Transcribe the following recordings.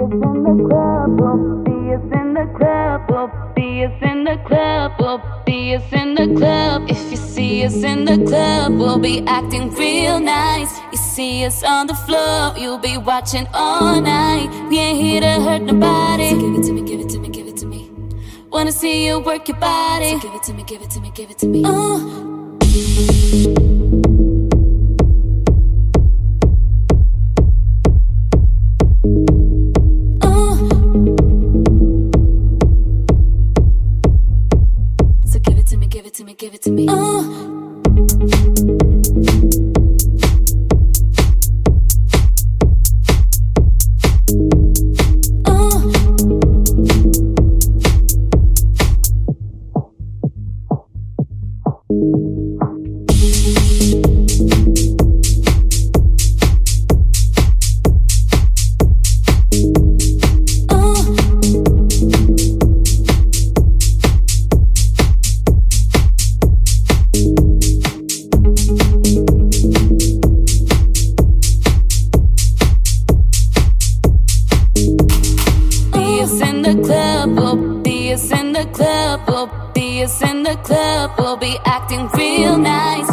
on the floor, you'll be acting feel nice if see us under fluff you'll be watching all night. We ain't here to hurt nobody. So give it to me, give it to me, give it to me. Wanna see you work your body. So give it to me, give it to me, give it to me. Uh. to me. Oh. Uh.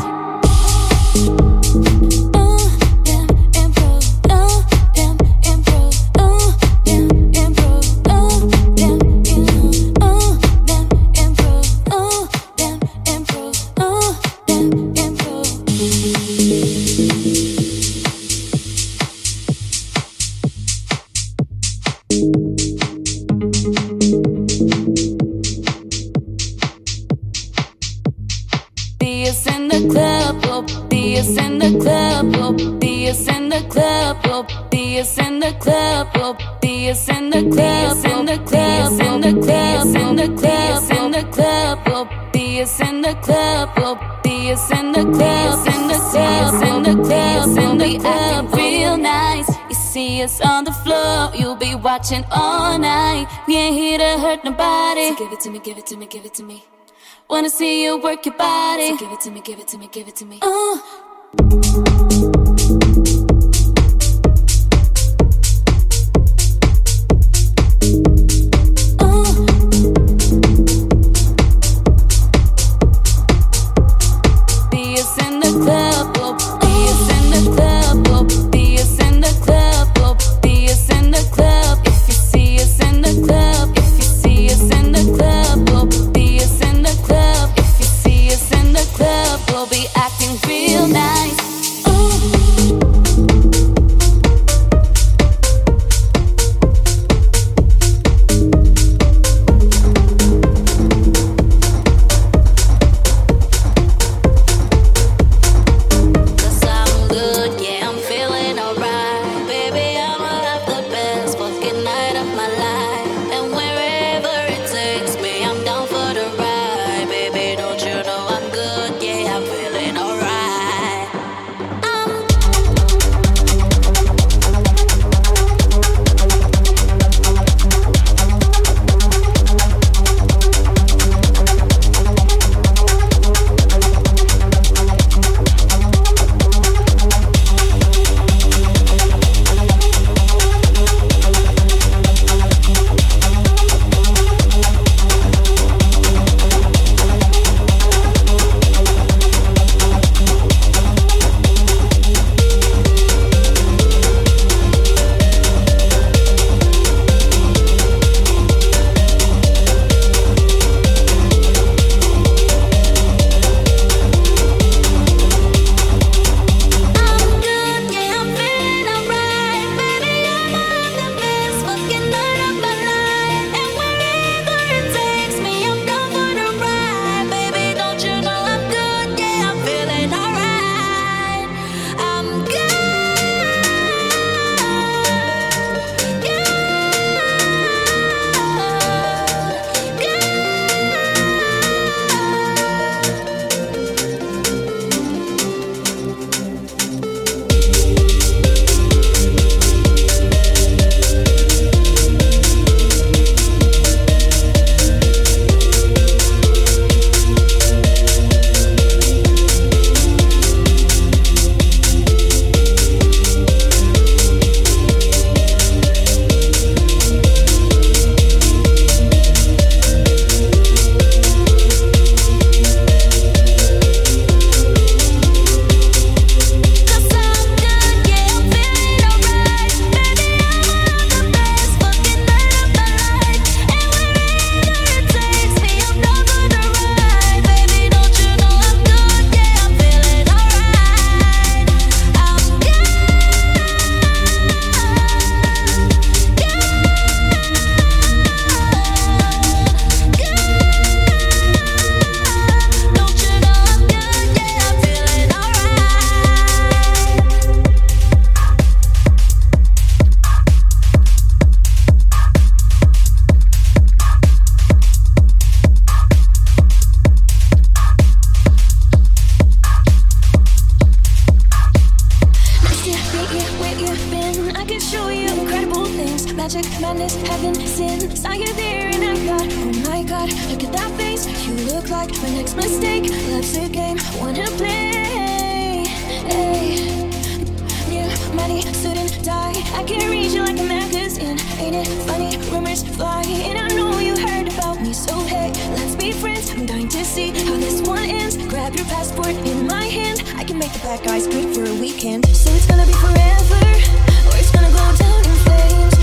Watching all night. We ain't here to hurt nobody. So give it to me, give it to me, give it to me. Wanna see you work your body. So give it to me, give it to me, give it to me. Uh. be acting real nice. Ooh. good for a weekend, so it's gonna be forever, or it's gonna go down in flames.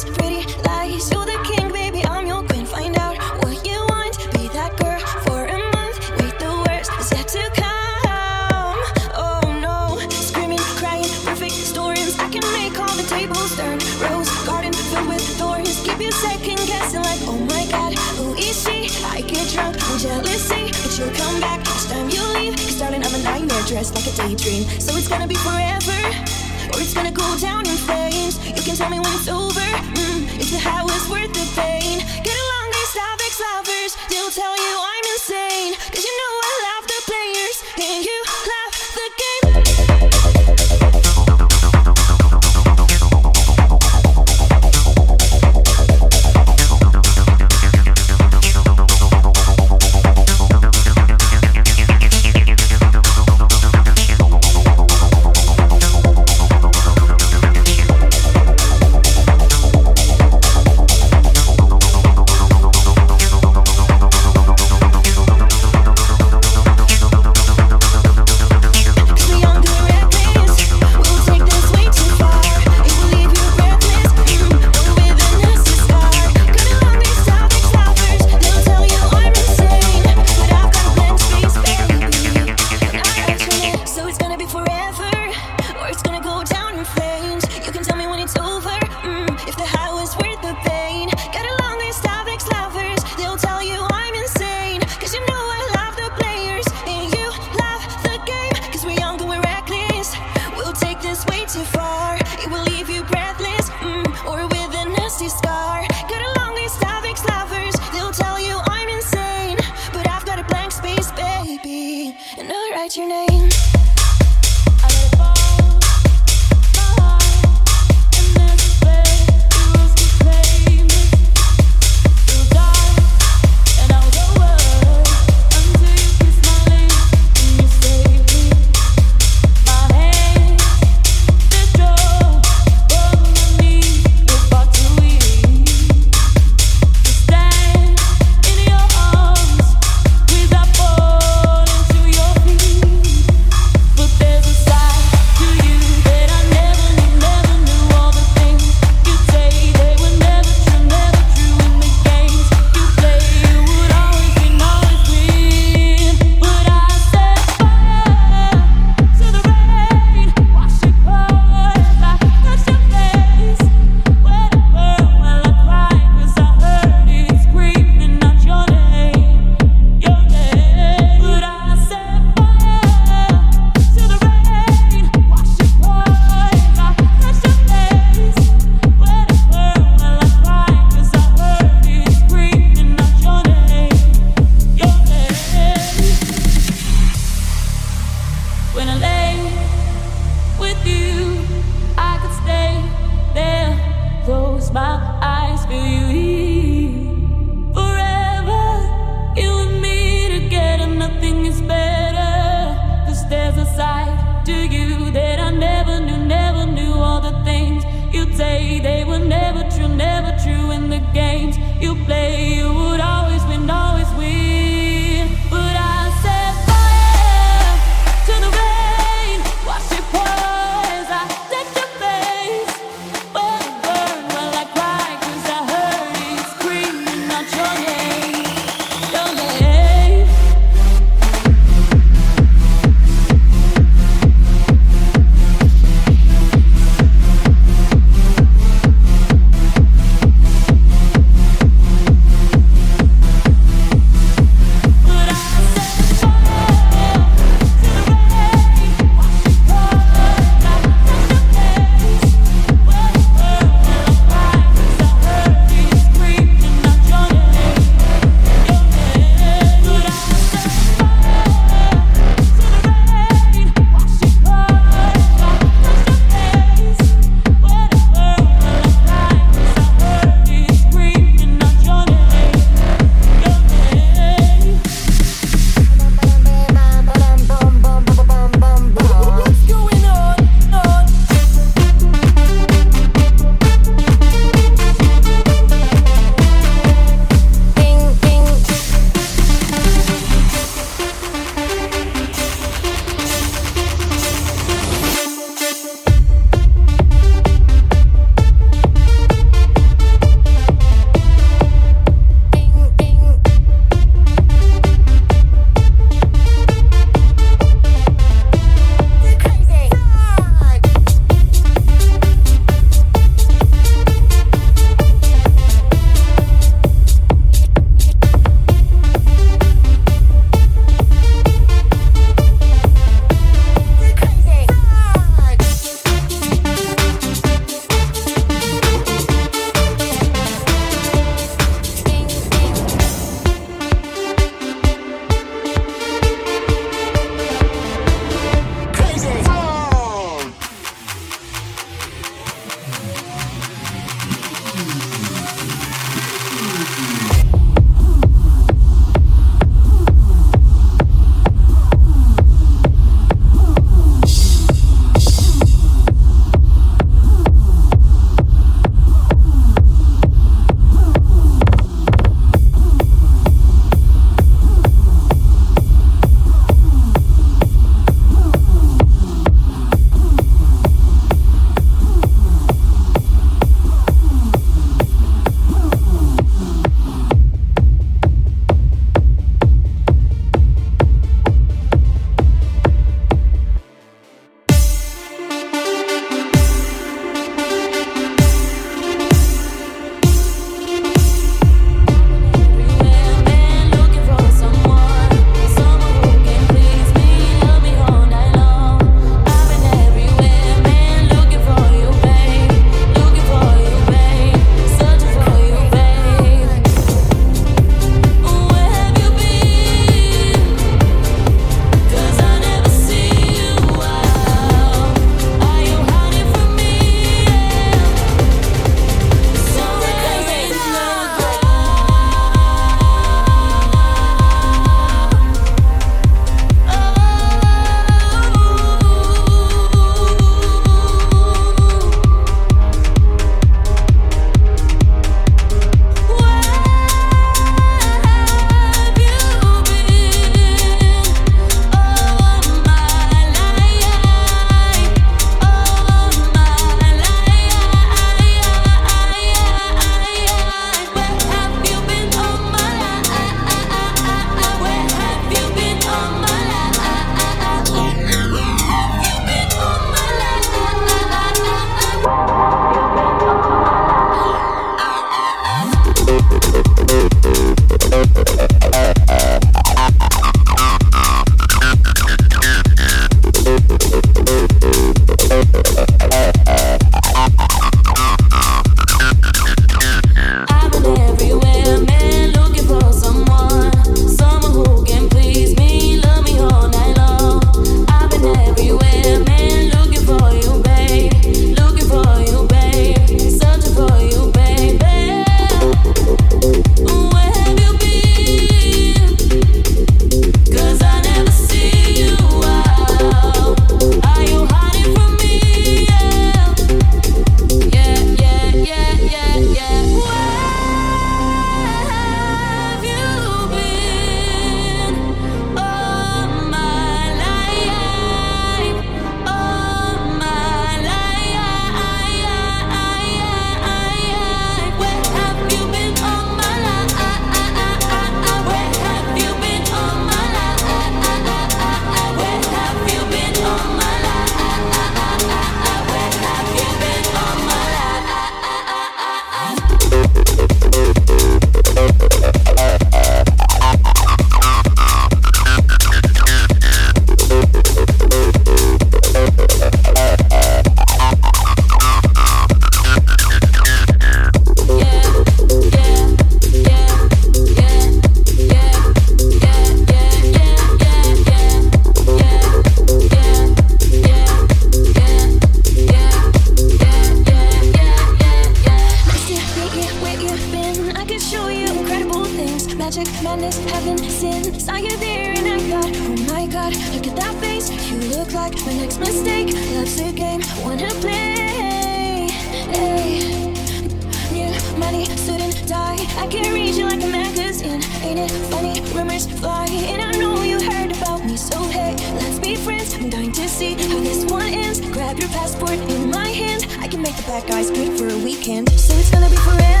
I can read you like a magazine. Ain't it funny? Rumors fly, and I know you heard about me. So hey, let's be friends. I'm dying to see how this one ends. Grab your passport in my hand. I can make the bad guys good for a weekend. So it's gonna be forever.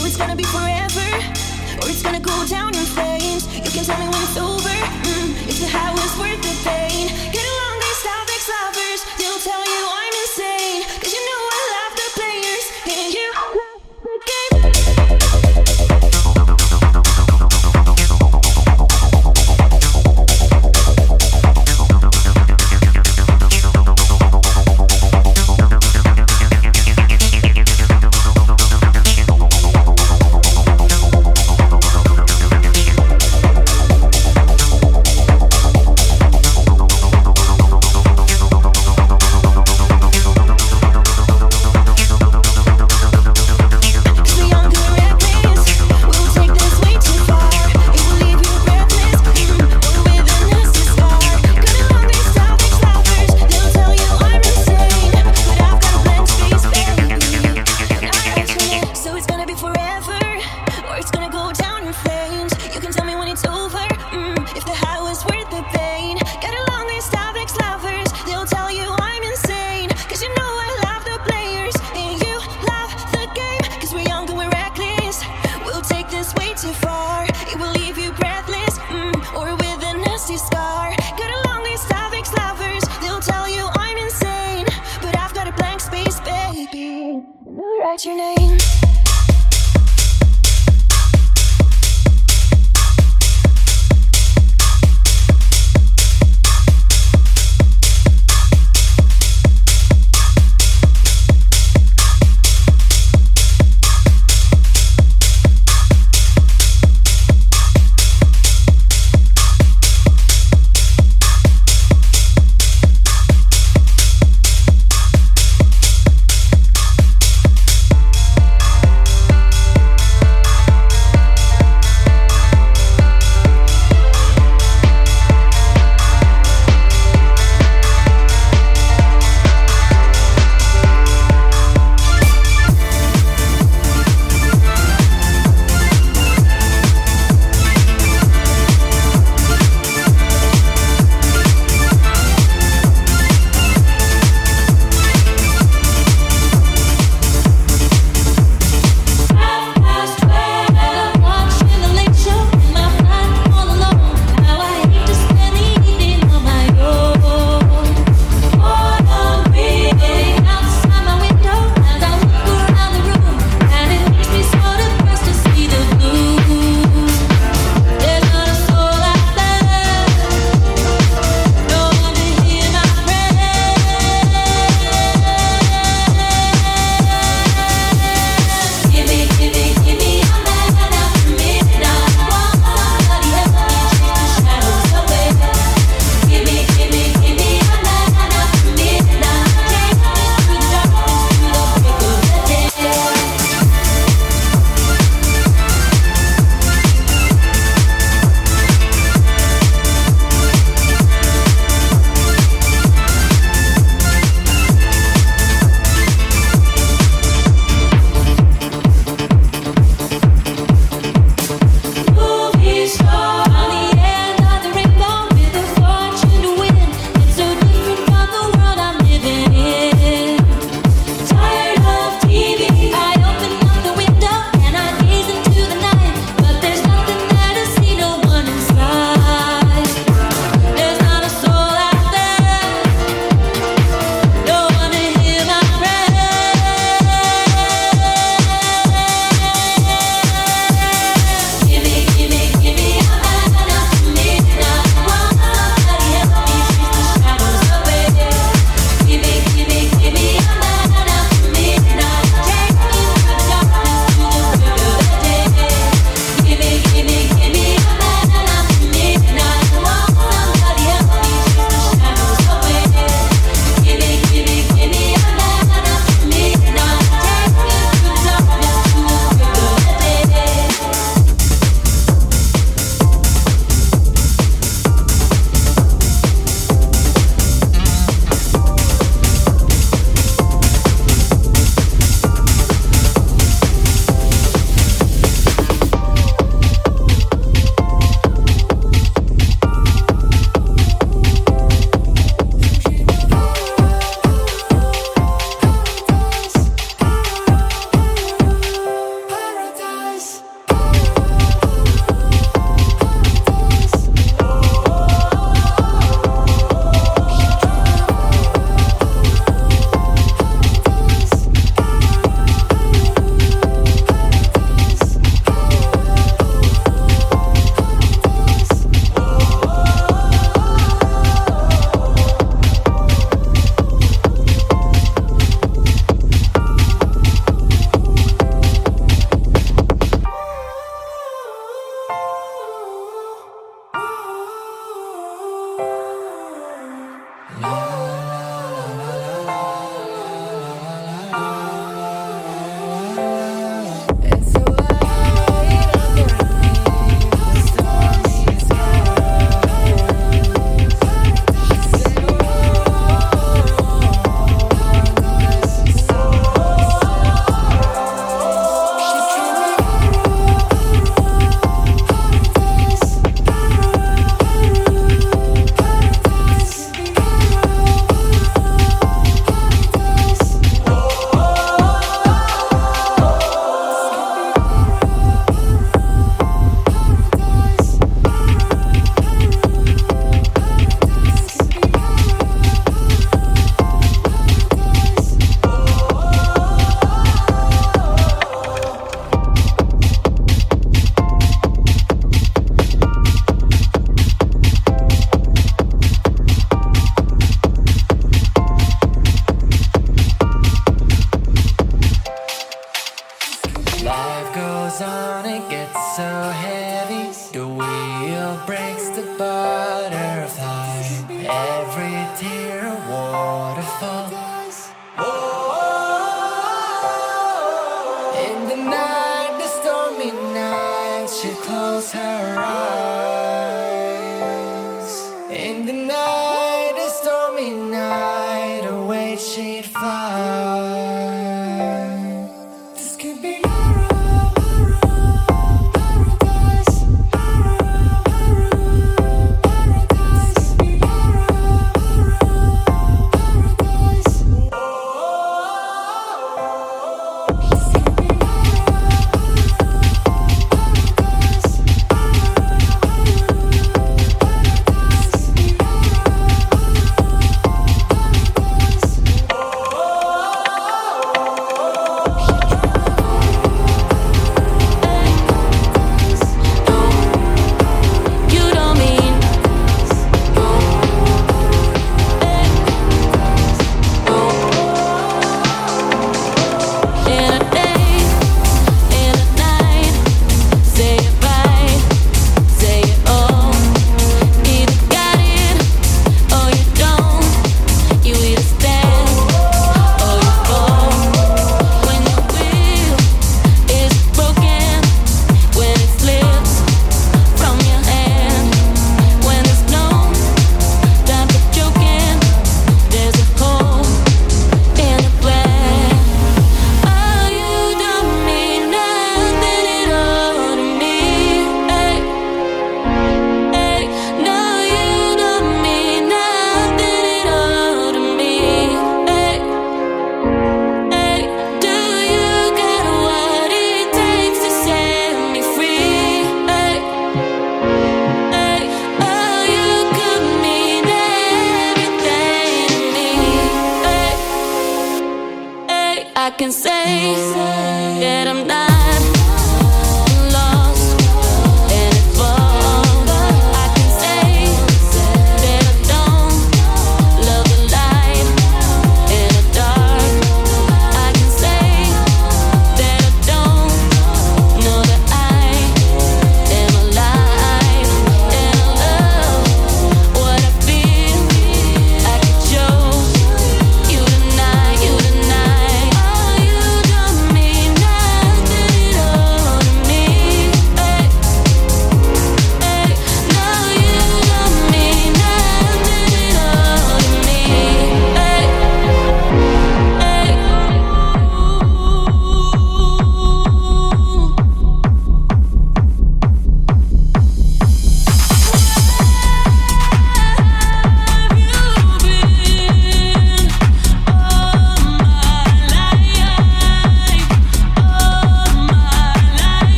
So it's gonna be forever, or it's gonna go down in flames. You can tell me when it's over, mm, if the high was worth the pain. Get along, these topics lovers, they'll tell you I'm insane. your name?